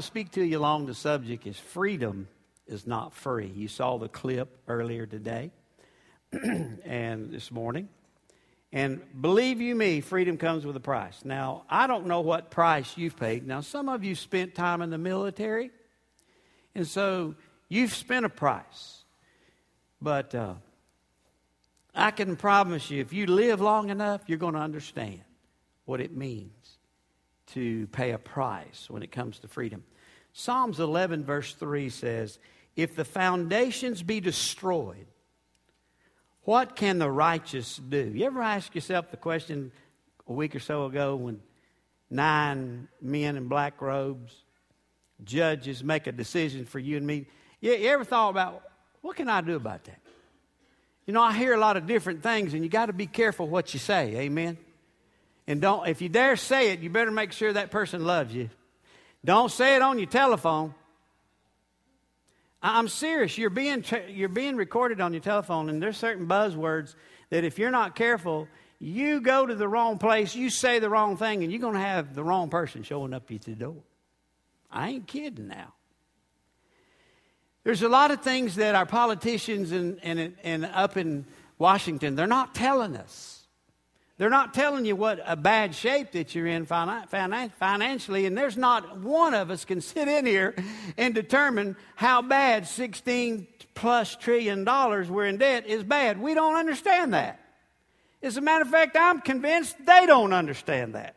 to speak to you along the subject is freedom is not free. You saw the clip earlier today and this morning. And believe you me, freedom comes with a price. Now, I don't know what price you've paid. Now, some of you spent time in the military, and so you've spent a price. But uh, I can promise you, if you live long enough, you're going to understand what it means to pay a price when it comes to freedom. Psalms 11, verse 3 says, If the foundations be destroyed, what can the righteous do? You ever ask yourself the question a week or so ago when nine men in black robes, judges, make a decision for you and me? You, you ever thought about what can I do about that? You know, I hear a lot of different things, and you got to be careful what you say. Amen. And don't, if you dare say it, you better make sure that person loves you. Don't say it on your telephone. I'm serious. You're being, you're being recorded on your telephone, and there's certain buzzwords that if you're not careful, you go to the wrong place, you say the wrong thing, and you're going to have the wrong person showing up at the door. I ain't kidding now. There's a lot of things that our politicians and, and, and up in Washington, they're not telling us. They're not telling you what a bad shape that you're in financially, and there's not one of us can sit in here and determine how bad 16 plus trillion dollars we're in debt is bad. We don't understand that. As a matter of fact, I'm convinced they don't understand that.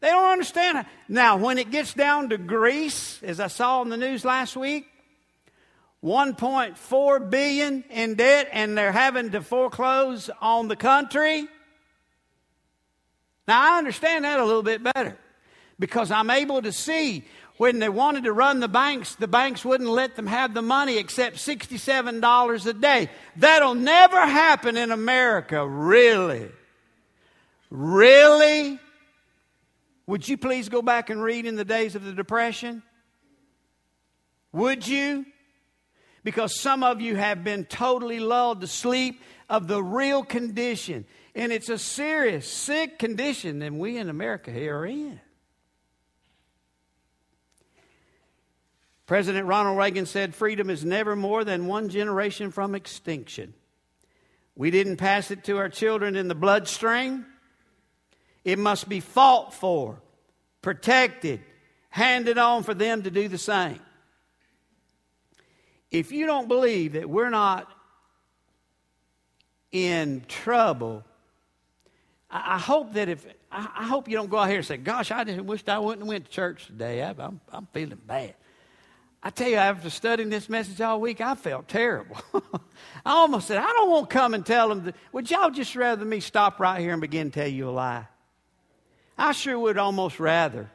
They don't understand it. Now, when it gets down to Greece, as I saw in the news last week, 1.4 billion in debt and they're having to foreclose on the country. Now I understand that a little bit better because I'm able to see when they wanted to run the banks, the banks wouldn't let them have the money except $67 a day. That'll never happen in America, really. Really? Would you please go back and read in the days of the Depression? Would you? Because some of you have been totally lulled to sleep of the real condition. And it's a serious, sick condition that we in America here are in. President Ronald Reagan said freedom is never more than one generation from extinction. We didn't pass it to our children in the bloodstream. It must be fought for, protected, handed on for them to do the same if you don't believe that we're not in trouble, I, hope that if I, hope you don't go out here and say, "Gosh, I just wished I wouldn't have went to church today. I, I'm, I'm feeling bad." I tell you, after studying this message all week, I felt terrible. I almost said, "I don't want to come and tell them." That, would y'all just rather me stop right here and begin to tell you a lie? I sure would almost rather.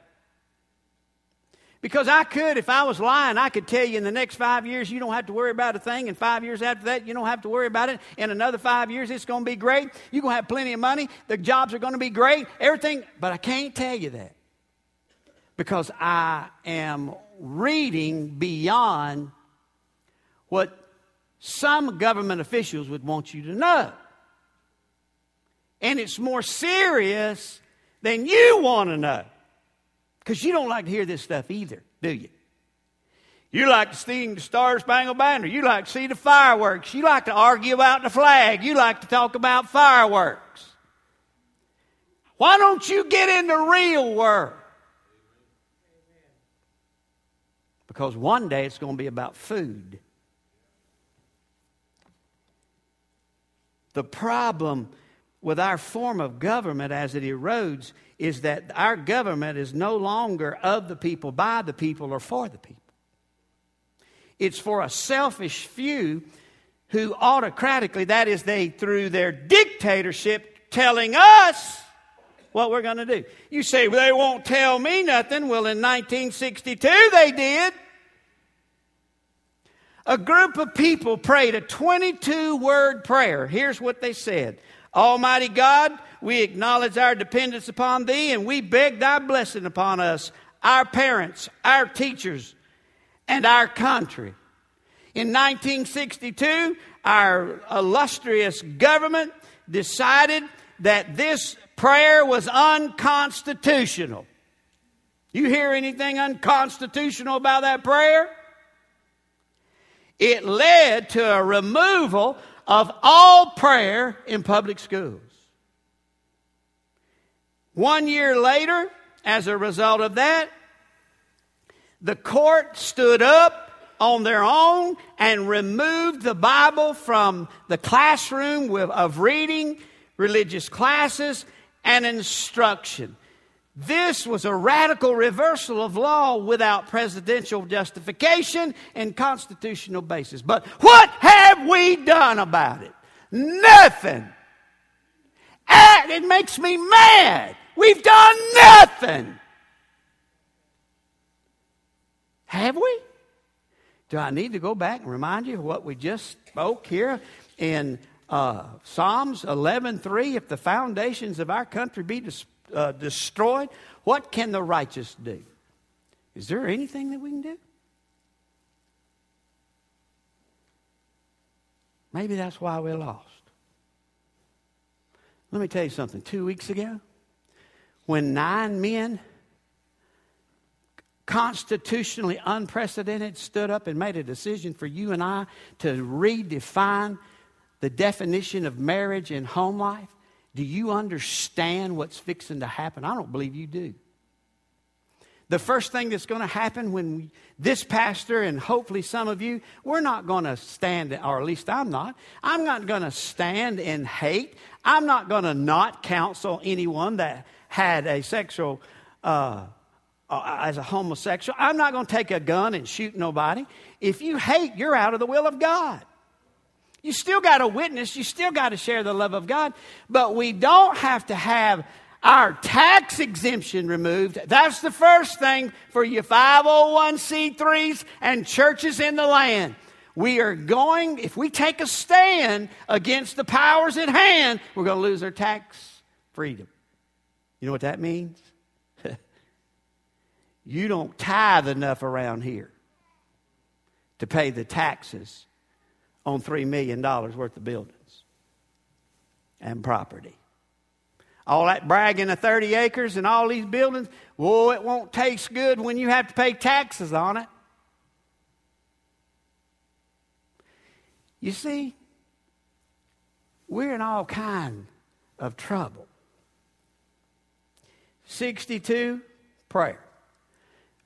Because I could, if I was lying, I could tell you in the next five years you don't have to worry about a thing, and five years after that you don't have to worry about it. In another five years it's going to be great. You're going to have plenty of money. The jobs are going to be great. Everything. But I can't tell you that because I am reading beyond what some government officials would want you to know. And it's more serious than you want to know. Because you don't like to hear this stuff either, do you? You like to sing the Star Spangled Banner. You like to see the fireworks. You like to argue about the flag. You like to talk about fireworks. Why don't you get in the real world? Because one day it's going to be about food. The problem with our form of government as it erodes is that our government is no longer of the people, by the people, or for the people. It's for a selfish few who autocratically, that is, they through their dictatorship, telling us what we're going to do. You say, well, they won't tell me nothing. Well, in 1962, they did. A group of people prayed a 22 word prayer. Here's what they said Almighty God, we acknowledge our dependence upon Thee and we beg Thy blessing upon us, our parents, our teachers, and our country. In 1962, our illustrious government decided that this prayer was unconstitutional. You hear anything unconstitutional about that prayer? It led to a removal of all prayer in public schools. One year later, as a result of that, the court stood up on their own and removed the Bible from the classroom of reading, religious classes, and instruction. This was a radical reversal of law without presidential justification and constitutional basis. But what have we done about it? Nothing. And it makes me mad. We've done nothing. Have we? Do I need to go back and remind you of what we just spoke here in uh, Psalms 11:3? If the foundations of our country be destroyed, uh, destroyed, what can the righteous do? Is there anything that we can do? Maybe that's why we're lost. Let me tell you something. Two weeks ago, when nine men, constitutionally unprecedented, stood up and made a decision for you and I to redefine the definition of marriage and home life, do you understand what's fixing to happen? I don't believe you do. The first thing that's going to happen when we, this pastor and hopefully some of you, we're not going to stand, or at least I'm not. I'm not going to stand in hate. I'm not going to not counsel anyone that had a sexual, uh, uh, as a homosexual. I'm not going to take a gun and shoot nobody. If you hate, you're out of the will of God. You still got to witness, you still got to share the love of God, but we don't have to have our tax exemption removed. That's the first thing for you 501c3s and churches in the land. We are going, if we take a stand against the powers at hand, we're going to lose our tax freedom. You know what that means? you don't tithe enough around here to pay the taxes on $3 million worth of buildings and property. All that bragging of 30 acres and all these buildings, whoa, it won't taste good when you have to pay taxes on it. You see, we're in all kind of trouble. 62, prayer.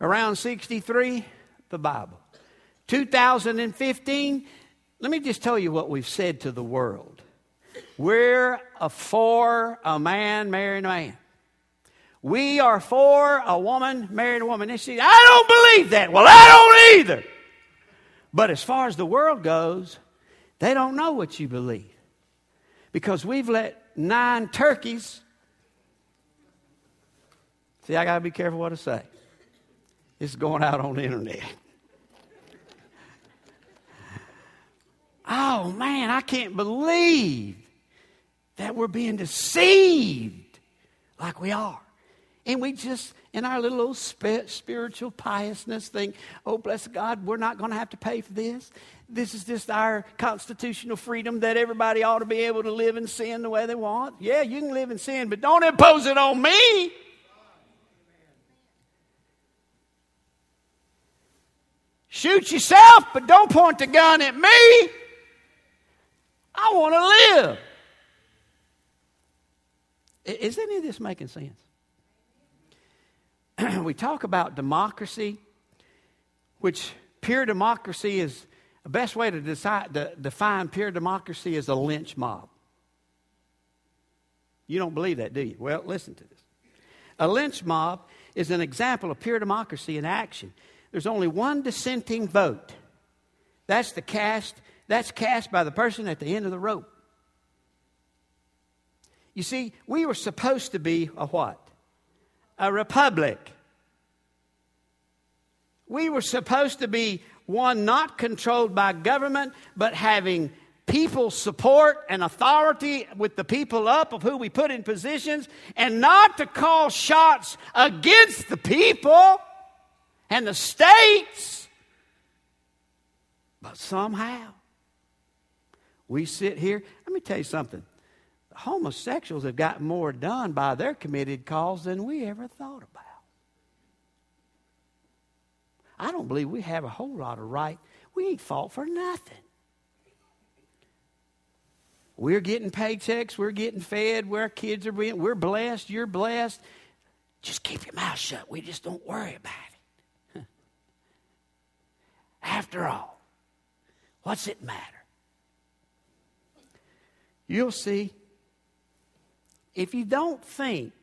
Around 63, the Bible. 2015, let me just tell you what we've said to the world. We're for a man marrying a man. We are for a woman marrying a woman. And she, I don't believe that. Well, I don't either. But as far as the world goes, they don't know what you believe. Because we've let nine turkeys. See, I got to be careful what I say. It's going out on the internet. Oh man, I can't believe that we're being deceived like we are. And we just, in our little old spiritual piousness, think, oh, bless God, we're not going to have to pay for this. This is just our constitutional freedom that everybody ought to be able to live in sin the way they want. Yeah, you can live in sin, but don't impose it on me. Shoot yourself, but don't point the gun at me. I want to live. Is any of this making sense? we talk about democracy, which pure democracy is the best way to, decide, to define pure democracy is a lynch mob. You don't believe that, do you? Well, listen to this. A lynch mob is an example of pure democracy in action. There's only one dissenting vote. That's the cast that's cast by the person at the end of the rope. You see, we were supposed to be a what? A republic. We were supposed to be one not controlled by government, but having people support and authority with the people up of who we put in positions, and not to call shots against the people and the states. But somehow, we sit here. Let me tell you something. Homosexuals have gotten more done by their committed cause than we ever thought about. I don't believe we have a whole lot of right. We ain't fought for nothing. We're getting paychecks. We're getting fed. Our kids are being. We're blessed. You're blessed. Just keep your mouth shut. We just don't worry about it. After all, what's it matter? You'll see. If you don't think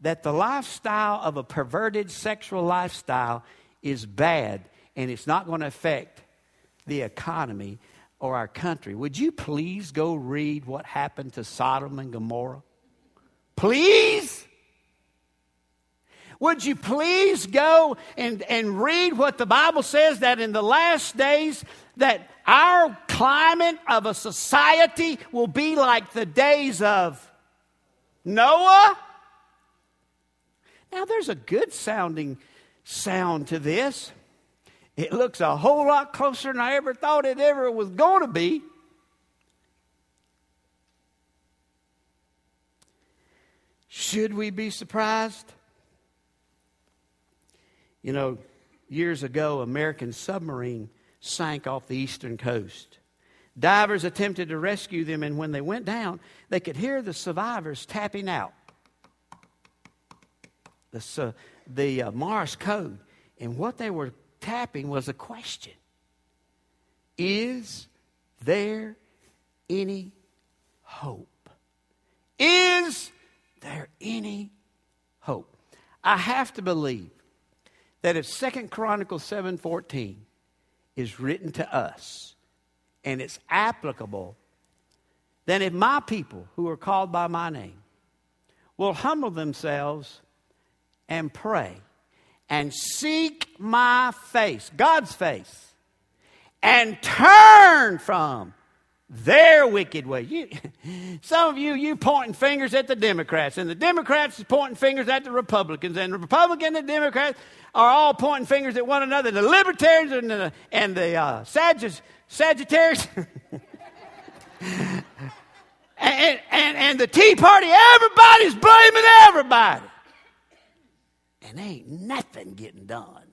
that the lifestyle of a perverted sexual lifestyle is bad and it's not going to affect the economy or our country, would you please go read what happened to Sodom and Gomorrah? Please? Would you please go and, and read what the Bible says that in the last days that our climate of a society will be like the days of Noah? Now there's a good sounding sound to this. It looks a whole lot closer than I ever thought it ever was going to be. Should we be surprised? You know, years ago, American submarine sank off the eastern coast. Divers attempted to rescue them, and when they went down, they could hear the survivors tapping out the, uh, the uh, Morse code. And what they were tapping was a question Is there any hope? Is there any hope? I have to believe that if Second Chronicles 7:14 is written to us and it's applicable, then if my people who are called by my name will humble themselves and pray and seek my face, God's face, and turn from their wicked way. You, some of you, you pointing fingers at the Democrats, and the Democrats is pointing fingers at the Republicans, and the Republicans and the Democrats are all pointing fingers at one another. The Libertarians and the, and the uh, Sagittarius. and, and, and the Tea Party, everybody's blaming everybody and ain't nothing getting done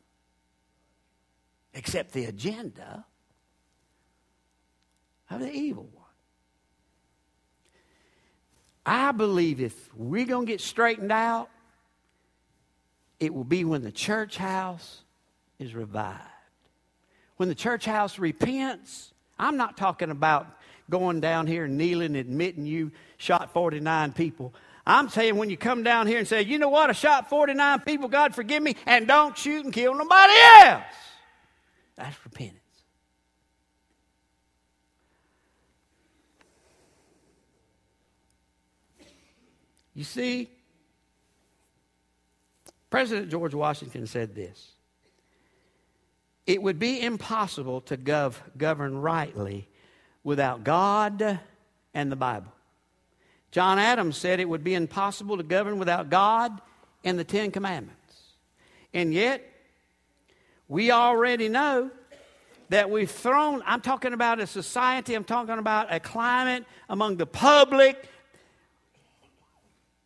except the agenda of the evil one. I believe if we're going to get straightened out, it will be when the church house is revived. When the church house repents, I'm not talking about going down here and kneeling, admitting you shot 49 people. I'm saying when you come down here and say, you know what, I shot 49 people, God forgive me, and don't shoot and kill nobody else. That's repentance. You see, President George Washington said this It would be impossible to gov- govern rightly without God and the Bible. John Adams said it would be impossible to govern without God and the Ten Commandments. And yet, we already know that we've thrown, I'm talking about a society, I'm talking about a climate among the public.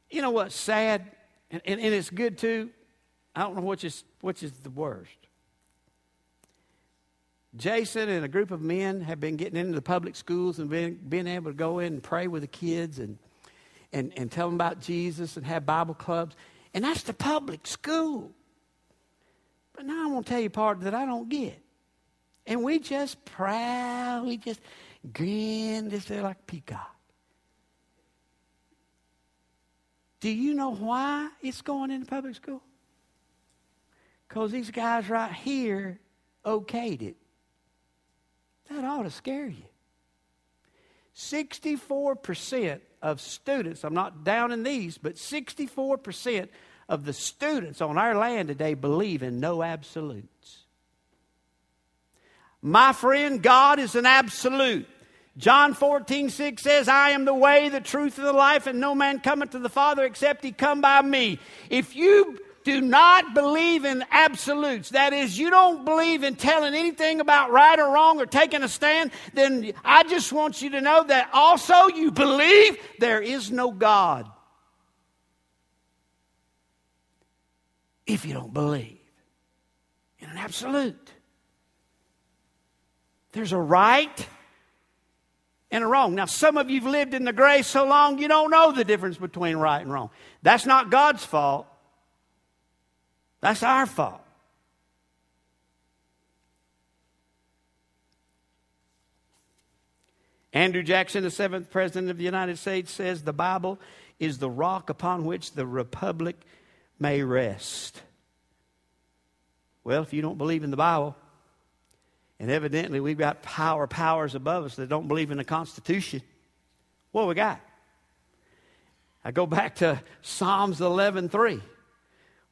You know what's sad? And, and, and it's good too. I don't know which is, which is the worst. Jason and a group of men have been getting into the public schools and been, being able to go in and pray with the kids and and, and tell them about Jesus and have Bible clubs. And that's the public school. But now I'm going to tell you part that I don't get. And we just proud, we just grin, just like peacock. Do you know why it's going into public school? Because these guys right here okayed it. That ought to scare you. 64% of students, I'm not down in these, but 64% of the students on our land today believe in no absolutes. My friend, God is an absolute. John 14, 6 says, I am the way, the truth, and the life, and no man cometh to the Father except he come by me. If you do not believe in absolutes, that is, you don't believe in telling anything about right or wrong or taking a stand, then I just want you to know that also you believe there is no God. If you don't believe in an absolute. There's a right and wrong. Now, some of you've lived in the grace so long you don't know the difference between right and wrong. That's not God's fault, that's our fault. Andrew Jackson, the seventh president of the United States, says the Bible is the rock upon which the republic may rest. Well, if you don't believe in the Bible, and evidently we've got power powers above us that don't believe in the Constitution, what we got? I go back to Psalms 11:3.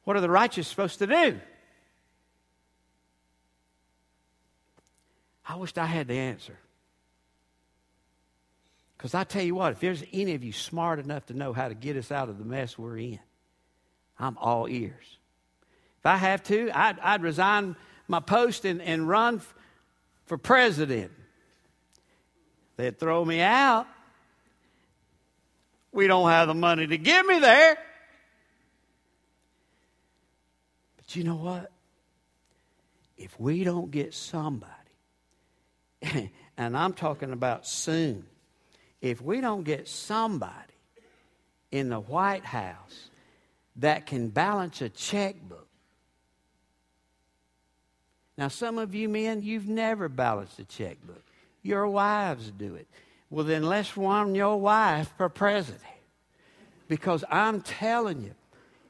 What are the righteous supposed to do? I wished I had the answer. Because I tell you what, if there's any of you smart enough to know how to get us out of the mess we're in, I'm all ears. If I have to, I'd, I'd resign my post and, and run for president. They'd throw me out. We don't have the money to get me there. But you know what? If we don't get somebody, and I'm talking about soon, if we don't get somebody in the White House that can balance a checkbook. Now, some of you men, you've never balanced a checkbook. Your wives do it. Well, then let's run your wife for president. Because I'm telling you,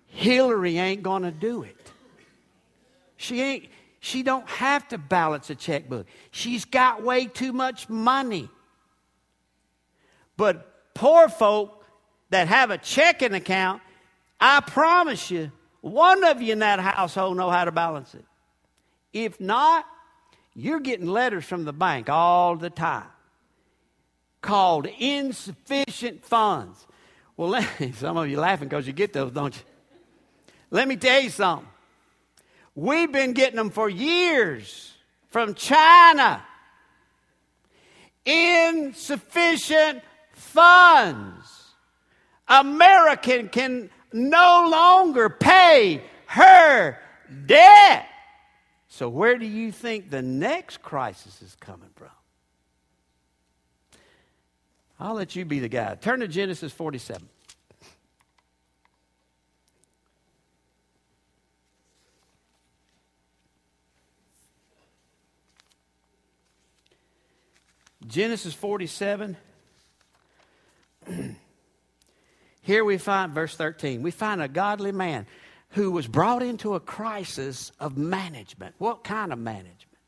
Hillary ain't going to do it. She ain't she don't have to balance a checkbook. She's got way too much money. But poor folk that have a checking account, I promise you, one of you in that household know how to balance it. If not, you're getting letters from the bank all the time called insufficient funds. Well, let, some of you laughing because you get those, don't you? Let me tell you something. We've been getting them for years from China. Insufficient funds. American can no longer pay her debt. So, where do you think the next crisis is coming from? I'll let you be the guy. Turn to Genesis 47. Genesis 47. Here we find, verse 13, we find a godly man who was brought into a crisis of management. What kind of management?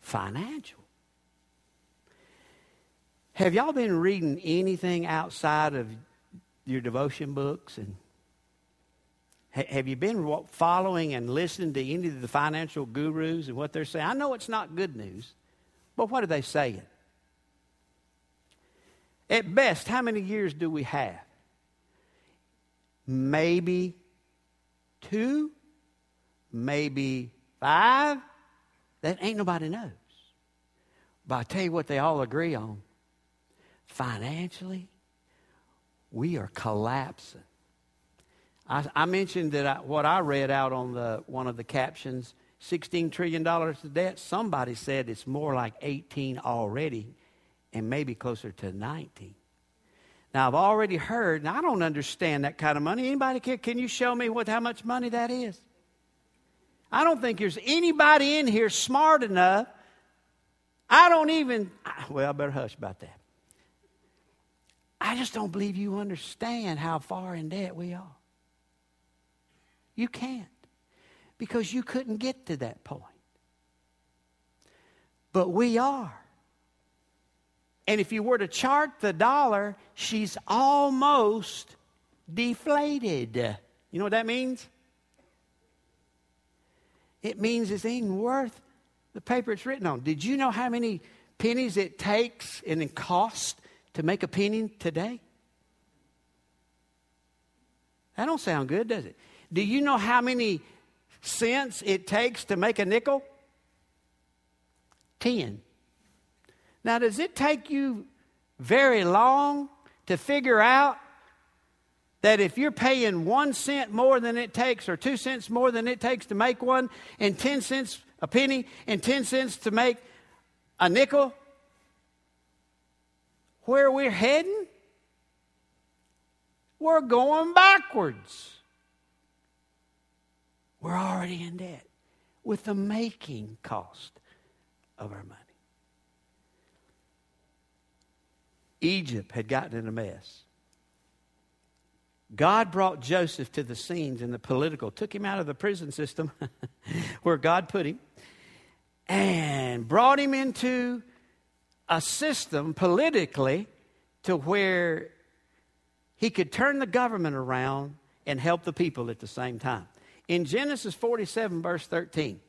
Financial. Have y'all been reading anything outside of your devotion books and have you been following and listening to any of the financial gurus and what they're saying? I know it's not good news, but what are they saying? At best, how many years do we have? Maybe two, maybe five. That ain't nobody knows. But I tell you what they all agree on. Financially, we are collapsing. I, I mentioned that I, what I read out on the one of the captions, $16 trillion of debt. Somebody said it's more like 18 already and maybe closer to 19. Now I've already heard, and I don't understand that kind of money. Anybody can, can you show me what how much money that is? I don't think there's anybody in here smart enough. I don't even well, I better hush about that. I just don't believe you understand how far in debt we are. You can't. Because you couldn't get to that point. But we are. And if you were to chart the dollar, she's almost deflated. You know what that means? It means it's even worth the paper it's written on. Did you know how many pennies it takes and it costs to make a penny today? That don't sound good, does it? Do you know how many cents it takes to make a nickel? Ten. Now, does it take you very long to figure out that if you're paying one cent more than it takes, or two cents more than it takes to make one, and 10 cents a penny, and 10 cents to make a nickel, where we're heading, we're going backwards. We're already in debt with the making cost of our money. Egypt had gotten in a mess. God brought Joseph to the scenes in the political, took him out of the prison system where God put him, and brought him into a system politically to where he could turn the government around and help the people at the same time. In Genesis 47, verse 13.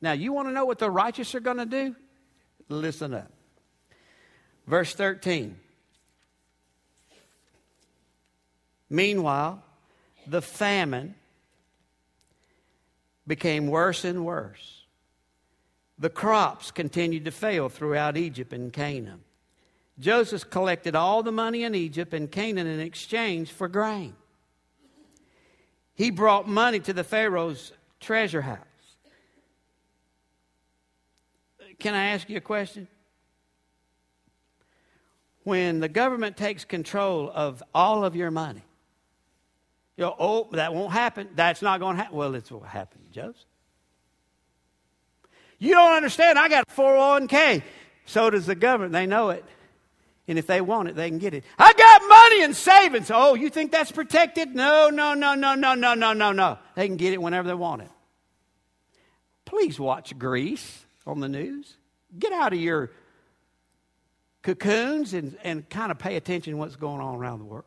Now, you want to know what the righteous are going to do? Listen up. Verse 13. Meanwhile, the famine became worse and worse. The crops continued to fail throughout Egypt and Canaan. Joseph collected all the money in Egypt and Canaan in exchange for grain. He brought money to the Pharaoh's treasure house. Can I ask you a question? When the government takes control of all of your money, you know, oh, that won't happen. That's not going to happen. Well, it's what happened, Joseph. You don't understand. I got a 401k. So does the government. They know it. And if they want it, they can get it. I got money in savings. Oh, you think that's protected? No, no, no, no, no, no, no, no, no. They can get it whenever they want it. Please watch Greece on the news. Get out of your cocoons and, and kind of pay attention to what's going on around the world.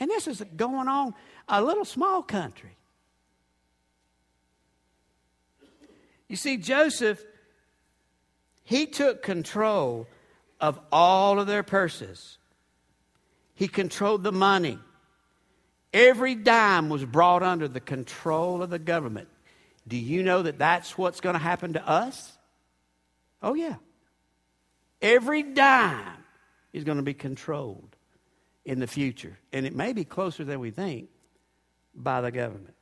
And this is going on a little small country. You see, Joseph, he took control of all of their purses. He controlled the money. Every dime was brought under the control of the government. Do you know that that's what's going to happen to us? Oh, yeah. Every dime is going to be controlled in the future. And it may be closer than we think by the government.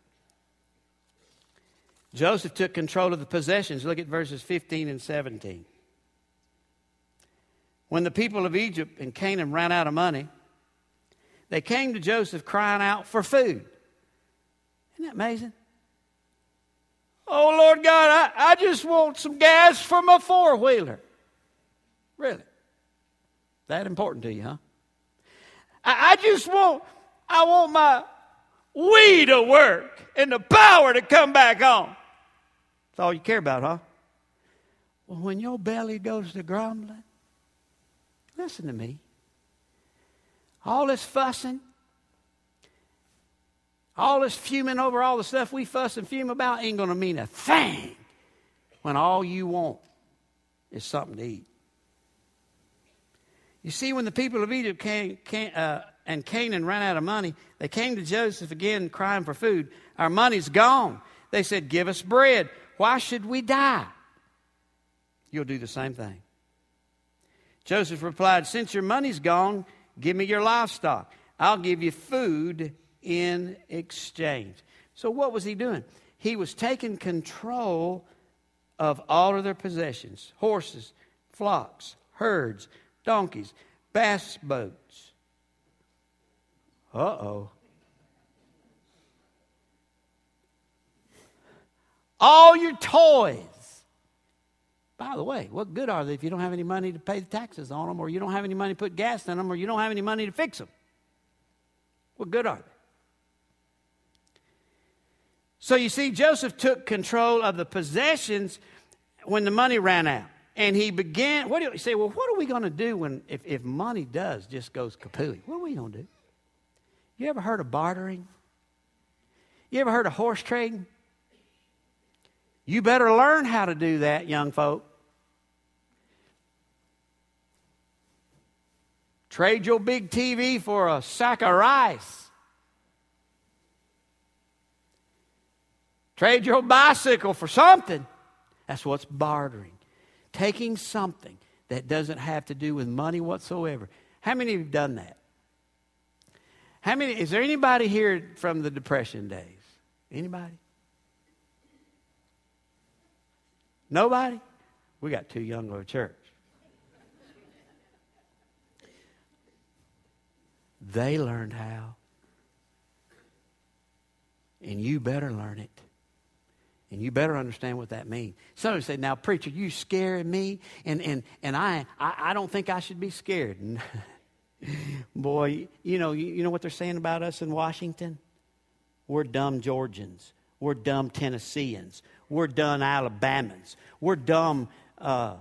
Joseph took control of the possessions. Look at verses 15 and 17. When the people of Egypt and Canaan ran out of money, they came to Joseph crying out for food. Isn't that amazing? Oh, Lord God, I, I just want some gas for my four wheeler. Really? That important to you, huh? I, I just want, I want my we to work and the power to come back on. That's all you care about, huh? Well, when your belly goes to grumbling, listen to me. All this fussing, all this fuming over all the stuff we fuss and fume about ain't going to mean a thing when all you want is something to eat. You see, when the people of Egypt came, came uh, and Canaan ran out of money, they came to Joseph again crying for food. Our money's gone. They said, Give us bread. Why should we die? You'll do the same thing. Joseph replied, Since your money's gone, give me your livestock. I'll give you food in exchange. So, what was he doing? He was taking control of all of their possessions horses, flocks, herds, donkeys, bass boats. Uh oh. All your toys. By the way, what good are they if you don't have any money to pay the taxes on them, or you don't have any money to put gas in them, or you don't have any money to fix them? What good are they? So you see, Joseph took control of the possessions when the money ran out. And he began, what do you say? Well, what are we going to do when, if, if money does just goes kapooey? What are we going to do? You ever heard of bartering? You ever heard of horse trading? You better learn how to do that, young folk. Trade your big TV for a sack of rice. Trade your bicycle for something. That's what's bartering. Taking something that doesn't have to do with money whatsoever. How many have done that? How many? Is there anybody here from the Depression days? Anybody? Nobody? We got too young of a church. They learned how. And you better learn it. And you better understand what that means. Somebody say, now, preacher, you scaring me, and, and, and I, I, I don't think I should be scared. Boy, you know, you, you know what they're saying about us in Washington? We're dumb Georgians. We're dumb Tennesseans. We're dumb Alabamans. We're dumb uh,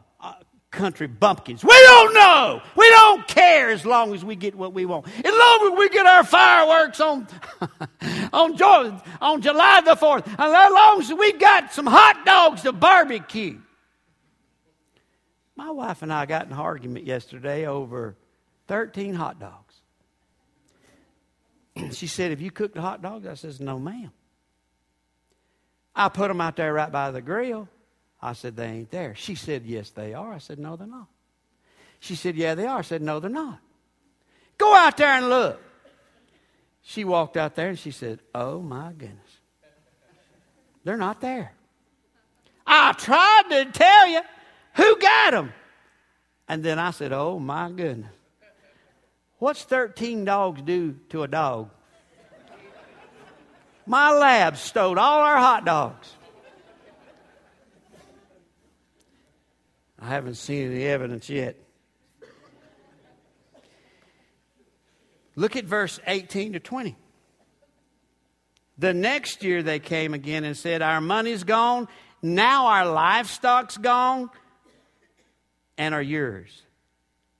country bumpkins. We don't know. We don't care as long as we get what we want. As long as we get our fireworks on on, on July the 4th. And as long as we got some hot dogs to barbecue. My wife and I got in an argument yesterday over 13 hot dogs. she said, Have you cooked the hot dogs? I says, No, ma'am. I put them out there right by the grill. I said, They ain't there. She said, Yes, they are. I said, No, they're not. She said, Yeah, they are. I said, No, they're not. Go out there and look. She walked out there and she said, Oh my goodness. They're not there. I tried to tell you who got them. And then I said, Oh my goodness. What's 13 dogs do to a dog? My lab stole all our hot dogs. I haven't seen any evidence yet. Look at verse 18 to 20. The next year they came again and said, Our money's gone, now our livestock's gone, and are yours.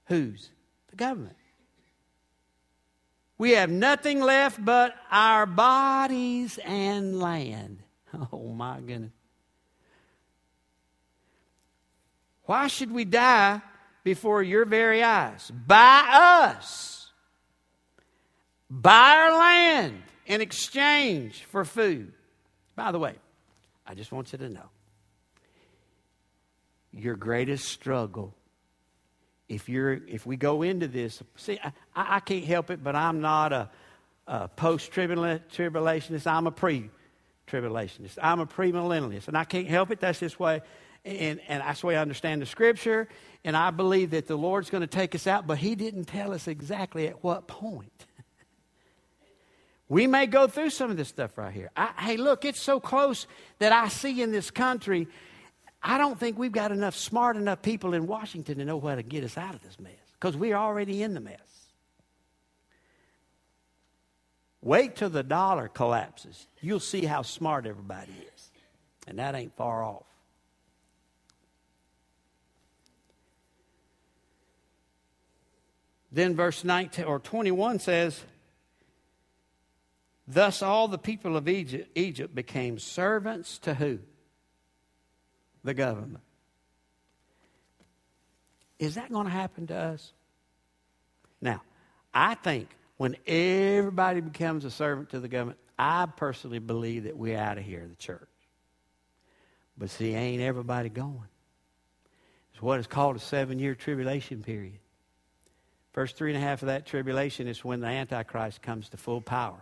Whose? The government. We have nothing left but our bodies and land. Oh my goodness. Why should we die before your very eyes? Buy us. Buy our land in exchange for food. By the way, I just want you to know your greatest struggle if you're if we go into this see i, I can't help it but i'm not a, a post-tribulationist i'm a pre-tribulationist i'm a premillennialist and i can't help it that's this way and, and that's the way i understand the scripture and i believe that the lord's going to take us out but he didn't tell us exactly at what point we may go through some of this stuff right here I, hey look it's so close that i see in this country I don't think we've got enough smart enough people in Washington to know how to get us out of this mess because we're already in the mess. Wait till the dollar collapses. You'll see how smart everybody is. And that ain't far off. Then verse 19 or 21 says, Thus all the people of Egypt, Egypt became servants to who? the government. Is that going to happen to us? Now, I think when everybody becomes a servant to the government, I personally believe that we're out of here, the church. But see, ain't everybody going. It's what is called a seven year tribulation period. First three and a half of that tribulation is when the Antichrist comes to full power.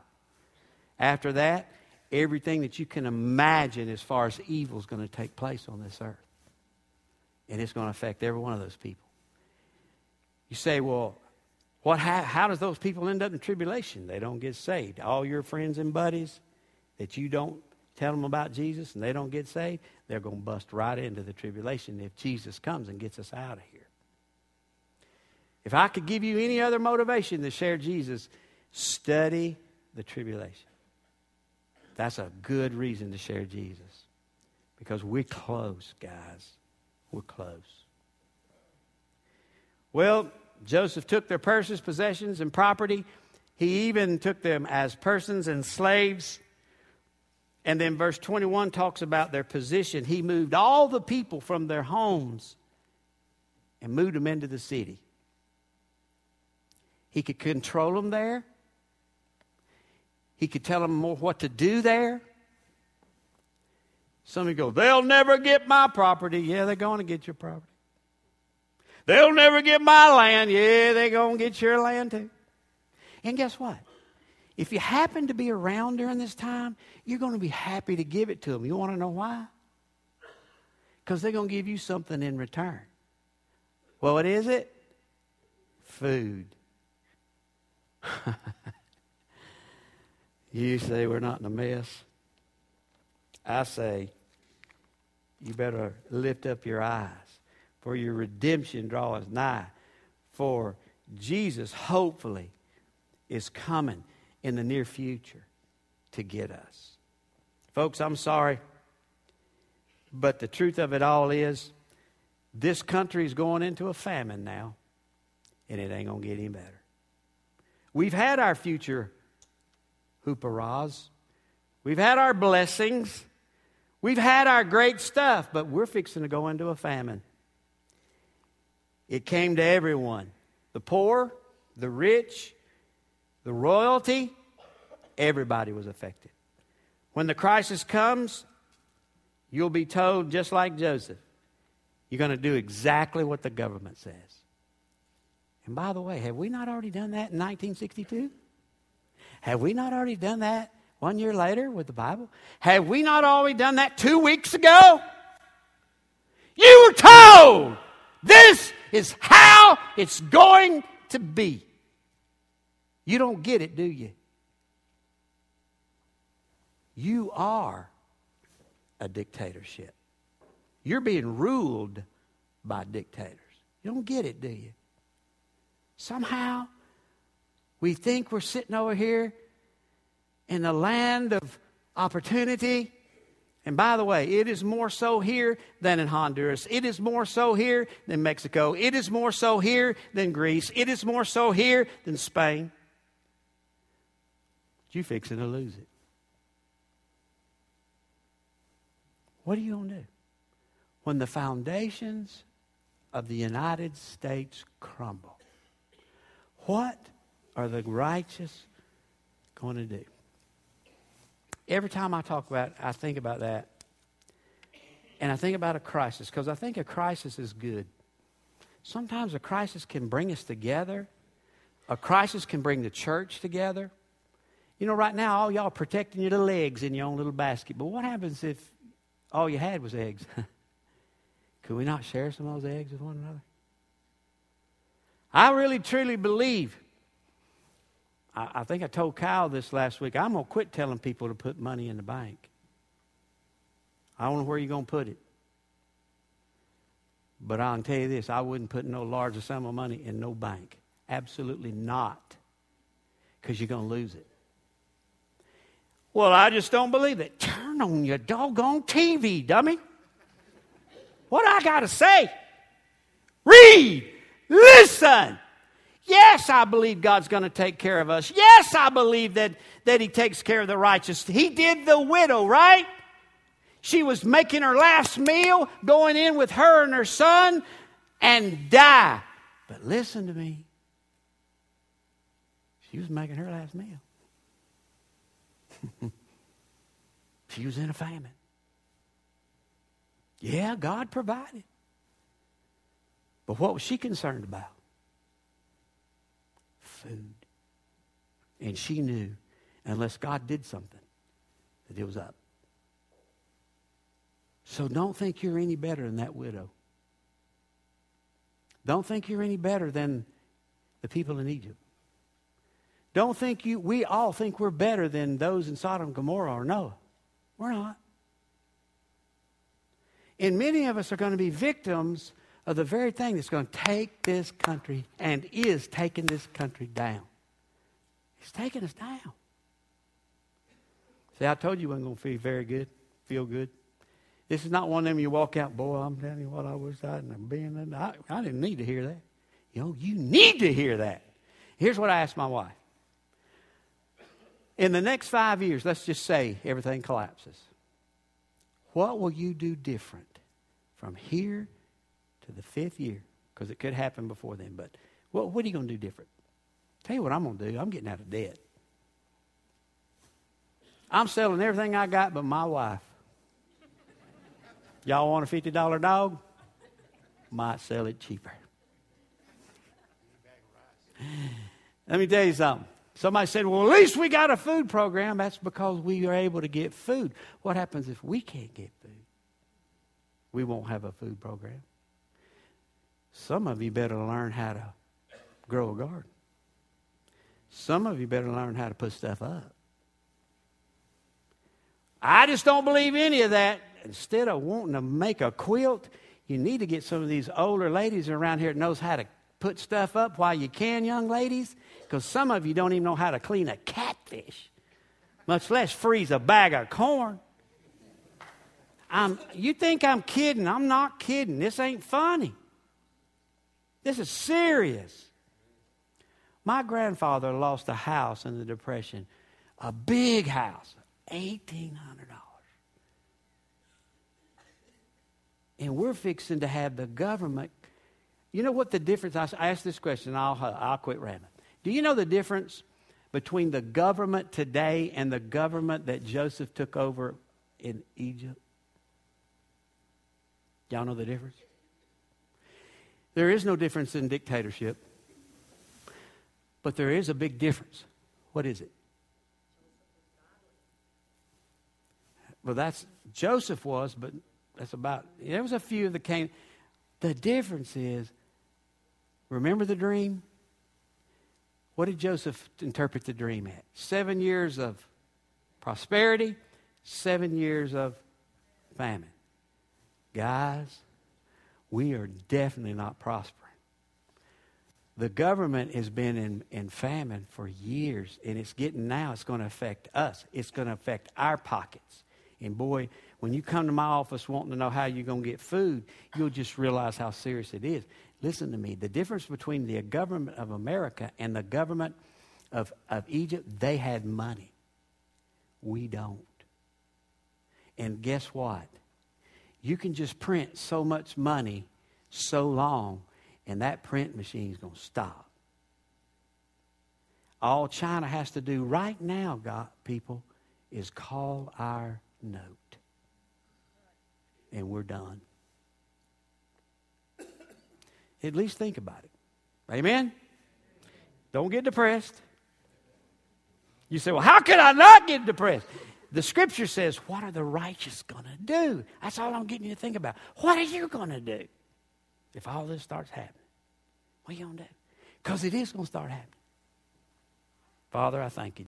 After that, everything that you can imagine as far as evil is going to take place on this earth. And it's going to affect every one of those people. You say, well, what, how, how does those people end up in tribulation? They don't get saved. All your friends and buddies that you don't tell them about Jesus and they don't get saved, they're going to bust right into the tribulation if Jesus comes and gets us out of here. If I could give you any other motivation to share Jesus, study the tribulation. That's a good reason to share Jesus. Because we're close, guys. We're close. Well, Joseph took their purses, possessions, and property. He even took them as persons and slaves. And then verse 21 talks about their position. He moved all the people from their homes and moved them into the city. He could control them there. He could tell them more what to do there. Some of you go, they'll never get my property. Yeah, they're going to get your property. They'll never get my land. Yeah, they're going to get your land too. And guess what? If you happen to be around during this time, you're going to be happy to give it to them. You want to know why? Because they're going to give you something in return. Well, what is it? Food. you say we're not in a mess. I say, you better lift up your eyes, for your redemption draws nigh. For Jesus, hopefully, is coming in the near future to get us. Folks, I'm sorry, but the truth of it all is this country is going into a famine now, and it ain't going to get any better. We've had our future hooparas. We've had our blessings. We've had our great stuff, but we're fixing to go into a famine. It came to everyone the poor, the rich, the royalty, everybody was affected. When the crisis comes, you'll be told, just like Joseph, you're going to do exactly what the government says. And by the way, have we not already done that in 1962? Have we not already done that one year later with the Bible? Have we not already done that two weeks ago? You were told this is how it's going to be. You don't get it, do you? You are a dictatorship. You're being ruled by dictators. You don't get it, do you? Somehow, we think we're sitting over here in the land of opportunity. And by the way, it is more so here than in Honduras. It is more so here than Mexico. It is more so here than Greece. It is more so here than Spain. But you fixing to lose it. What are you going to do? When the foundations of the United States crumble, what are the righteous going to do? Every time I talk about it, I think about that. And I think about a crisis because I think a crisis is good. Sometimes a crisis can bring us together. A crisis can bring the church together. You know, right now, all y'all protecting your little eggs in your own little basket. But what happens if all you had was eggs. Could we not share some of those eggs with one another? I really truly believe. I, I think I told Kyle this last week. I'm going to quit telling people to put money in the bank. I don't know where you're going to put it. But I'll tell you this I wouldn't put no larger sum of money in no bank. Absolutely not. Because you're going to lose it. Well, I just don't believe it. Turn on your doggone TV, dummy. What I got to say? Read. Listen. Yes, I believe God's going to take care of us. Yes, I believe that, that He takes care of the righteous. He did the widow, right? She was making her last meal, going in with her and her son, and die. But listen to me. She was making her last meal. she was in a famine. Yeah, God provided. But what was she concerned about? Food. And she knew, unless God did something, that it was up. So don't think you're any better than that widow. Don't think you're any better than the people in Egypt. Don't think you, we all think we're better than those in Sodom and Gomorrah or Noah. We're not. And many of us are going to be victims of the very thing that's going to take this country and is taking this country down. It's taking us down. See, I told you we wasn't going to feel very good, feel good. This is not one of them you walk out, boy, I'm telling you what I was I and being. I, I didn't need to hear that. You know, you need to hear that. Here's what I asked my wife. In the next five years, let's just say everything collapses. What will you do different from here to the fifth year? Because it could happen before then. But what, what are you going to do different? Tell you what I'm going to do. I'm getting out of debt. I'm selling everything I got but my wife. Y'all want a $50 dog? Might sell it cheaper. Let me tell you something. Somebody said, Well, at least we got a food program. That's because we are able to get food. What happens if we can't get food? We won't have a food program. Some of you better learn how to grow a garden. Some of you better learn how to put stuff up. I just don't believe any of that. Instead of wanting to make a quilt, you need to get some of these older ladies around here that knows how to put stuff up while you can, young ladies, because some of you don't even know how to clean a catfish, much less freeze a bag of corn. I'm, you think I'm kidding? I'm not kidding. This ain't funny. This is serious. My grandfather lost a house in the Depression, a big house, $1,800. And we're fixing to have the government. You know what the difference? I ask this question, I'll, I'll quit rambling. Do you know the difference between the government today and the government that Joseph took over in Egypt? Y'all know the difference? There is no difference in dictatorship, but there is a big difference. What is it? Well, that's Joseph was, but that's about. There was a few that came. The difference is, remember the dream. What did Joseph interpret the dream at? Seven years of prosperity, seven years of famine. Guys, we are definitely not prospering. The government has been in, in famine for years, and it's getting now, it's going to affect us. It's going to affect our pockets. And boy, when you come to my office wanting to know how you're going to get food, you'll just realize how serious it is. Listen to me. The difference between the government of America and the government of, of Egypt, they had money. We don't. And guess what? You can just print so much money so long, and that print machine is going to stop. All China has to do right now, God, people, is call our note. And we're done. At least think about it. Amen? Don't get depressed. You say, well, how can I not get depressed? The scripture says, What are the righteous going to do? That's all I'm getting you to think about. What are you going to do if all this starts happening? What are you going to do? Because it is going to start happening. Father, I thank you.